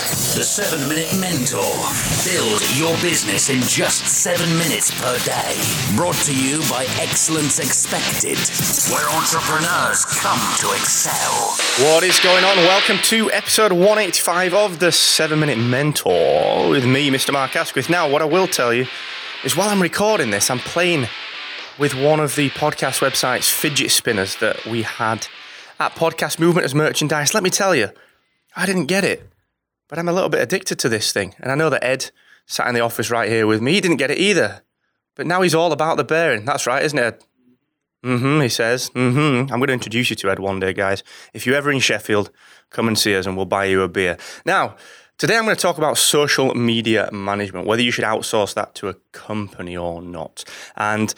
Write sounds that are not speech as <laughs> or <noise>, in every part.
The 7 Minute Mentor. Build your business in just 7 minutes per day. Brought to you by Excellence Expected, where entrepreneurs come to excel. What is going on? Welcome to episode 185 of the 7 Minute Mentor with me, Mr. Mark Asquith. Now, what I will tell you is while I'm recording this, I'm playing with one of the podcast websites fidget spinners that we had at Podcast Movement as merchandise. Let me tell you, I didn't get it. But I'm a little bit addicted to this thing. And I know that Ed sat in the office right here with me. He didn't get it either. But now he's all about the bearing. That's right, isn't it? Mm-hmm, he says. Mm-hmm. I'm going to introduce you to Ed one day, guys. If you're ever in Sheffield, come and see us and we'll buy you a beer. Now, today I'm going to talk about social media management, whether you should outsource that to a company or not. And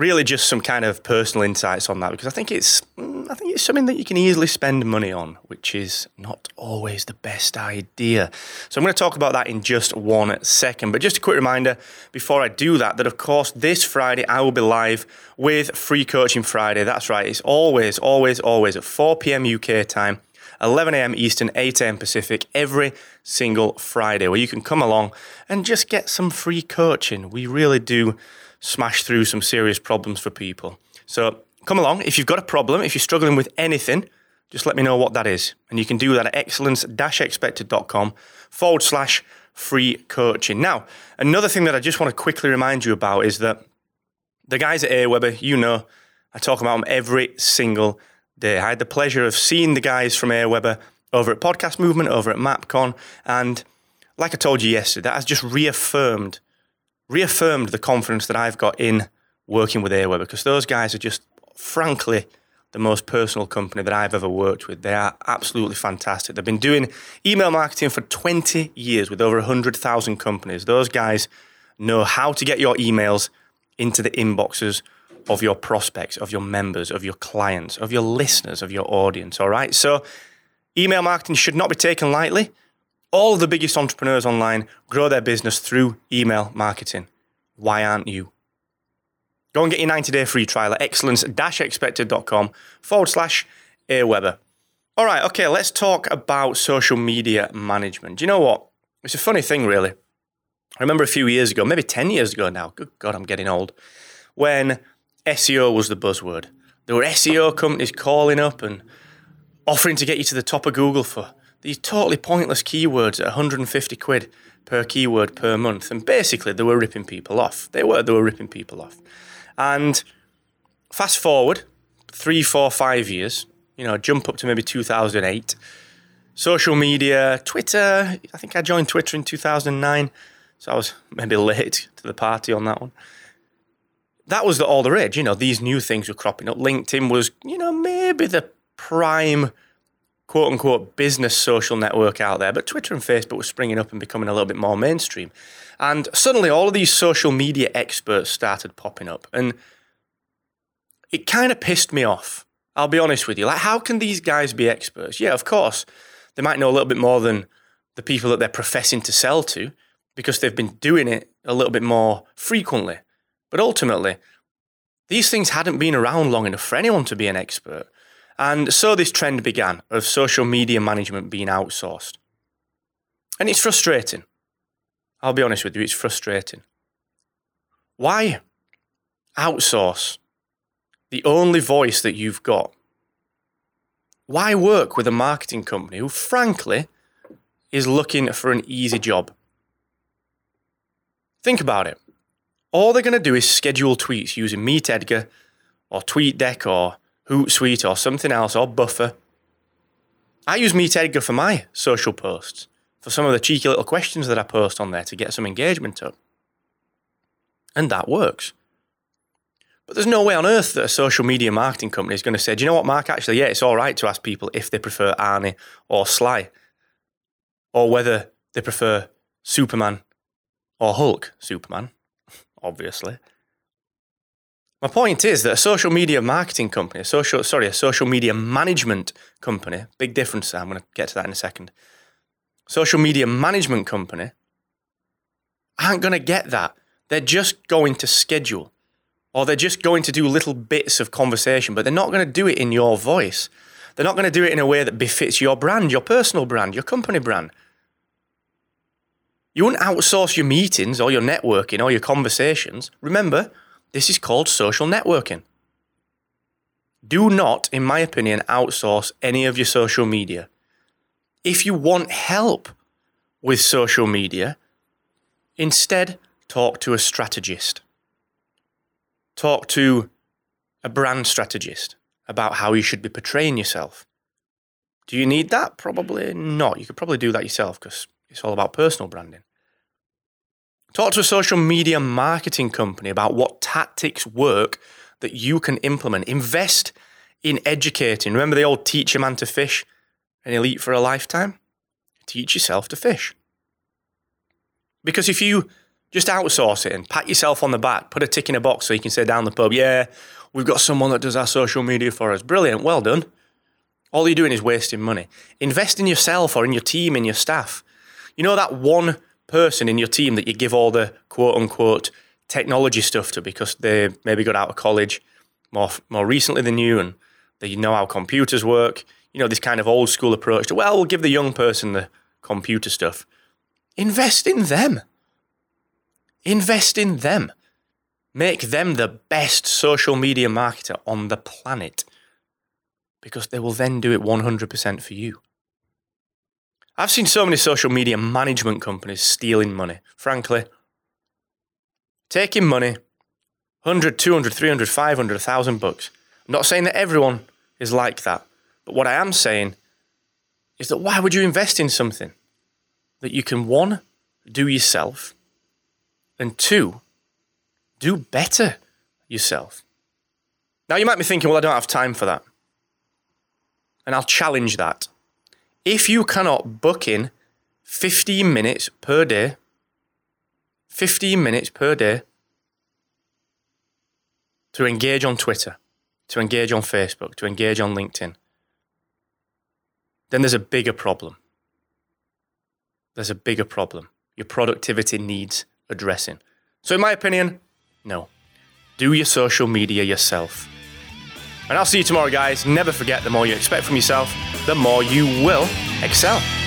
really just some kind of personal insights on that because I think it's mm, I think it's something that you can easily spend money on, which is not always the best idea. So I'm going to talk about that in just one second. But just a quick reminder before I do that, that of course this Friday I will be live with Free Coaching Friday. That's right, it's always, always, always at 4 p.m. UK time. 11 a.m. Eastern, 8 a.m. Pacific, every single Friday, where you can come along and just get some free coaching. We really do smash through some serious problems for people. So come along. If you've got a problem, if you're struggling with anything, just let me know what that is. And you can do that at excellence-expected.com forward slash free coaching. Now, another thing that I just want to quickly remind you about is that the guys at Aweber, you know, I talk about them every single day. I had the pleasure of seeing the guys from Aweber over at Podcast Movement, over at MapCon, and like I told you yesterday, that has just reaffirmed reaffirmed the confidence that I've got in working with Aweber because those guys are just, frankly, the most personal company that I've ever worked with. They are absolutely fantastic. They've been doing email marketing for 20 years with over 100,000 companies. Those guys know how to get your emails into the inboxes of your prospects, of your members, of your clients, of your listeners, of your audience. All right. So, email marketing should not be taken lightly. All the biggest entrepreneurs online grow their business through email marketing. Why aren't you? Go and get your 90 day free trial at excellence expected.com forward slash Aweber. All right, okay, let's talk about social media management. Do you know what? It's a funny thing, really. I remember a few years ago, maybe 10 years ago now, good God, I'm getting old, when SEO was the buzzword. There were SEO companies calling up and offering to get you to the top of Google for these totally pointless keywords at 150 quid per keyword per month. And basically, they were ripping people off. They were, they were ripping people off. And fast forward three, four, five years, you know, jump up to maybe 2008. Social media, Twitter, I think I joined Twitter in 2009. So I was maybe late to the party on that one. That was the, all the rage, you know, these new things were cropping up. LinkedIn was, you know, maybe the prime quote unquote business social network out there, but Twitter and Facebook were springing up and becoming a little bit more mainstream. And suddenly all of these social media experts started popping up. And it kind of pissed me off. I'll be honest with you. Like, how can these guys be experts? Yeah, of course, they might know a little bit more than the people that they're professing to sell to because they've been doing it a little bit more frequently. But ultimately, these things hadn't been around long enough for anyone to be an expert. And so this trend began of social media management being outsourced. And it's frustrating. I'll be honest with you, it's frustrating. Why outsource the only voice that you've got? Why work with a marketing company who, frankly, is looking for an easy job? Think about it. All they're going to do is schedule tweets using Meet Edgar or TweetDeck or Hootsuite or something else or Buffer. I use Meet Edgar for my social posts, for some of the cheeky little questions that I post on there to get some engagement up. And that works. But there's no way on earth that a social media marketing company is going to say, do you know what, Mark? Actually, yeah, it's all right to ask people if they prefer Arnie or Sly, or whether they prefer Superman or Hulk Superman, <laughs> obviously. My point is that a social media marketing company, a social sorry, a social media management company, big difference. I'm going to get to that in a second. Social media management company aren't going to get that. They're just going to schedule or they're just going to do little bits of conversation, but they're not going to do it in your voice. They're not going to do it in a way that befits your brand, your personal brand, your company brand. You wouldn't outsource your meetings or your networking or your conversations. Remember, this is called social networking. Do not, in my opinion, outsource any of your social media. If you want help with social media, instead talk to a strategist. Talk to a brand strategist about how you should be portraying yourself. Do you need that? Probably not. You could probably do that yourself because it's all about personal branding. Talk to a social media marketing company about what tactics work that you can implement. Invest in educating. Remember the old teach a man to fish and he'll eat for a lifetime? Teach yourself to fish. Because if you just outsource it and pat yourself on the back, put a tick in a box so you can say down the pub, yeah, we've got someone that does our social media for us. Brilliant, well done. All you're doing is wasting money. Invest in yourself or in your team, in your staff. You know that one person in your team that you give all the quote unquote technology stuff to because they maybe got out of college more more recently than you and they know how computers work. You know, this kind of old school approach to, well, we'll give the young person the computer stuff. Invest in them. Invest in them. Make them the best social media marketer on the planet because they will then do it 100% for you. I've seen so many social media management companies stealing money, frankly. Taking money, 100, 200, 300, 500, 1,000 bucks. I'm not saying that everyone is like that, but what I am saying is that why would you invest in something that you can, one, do yourself, and two, do better yourself. Now, you might be thinking, well, I don't have time for that. And I'll challenge that. If you cannot book in 15 minutes per day, 15 minutes per day to engage on Twitter, to engage on Facebook, to engage on LinkedIn, then there's a bigger problem. There's a bigger problem. Your productivity needs addressing. So, in my opinion, no. Do your social media yourself. And I'll see you tomorrow, guys. Never forget the more you expect from yourself, the more you will excel.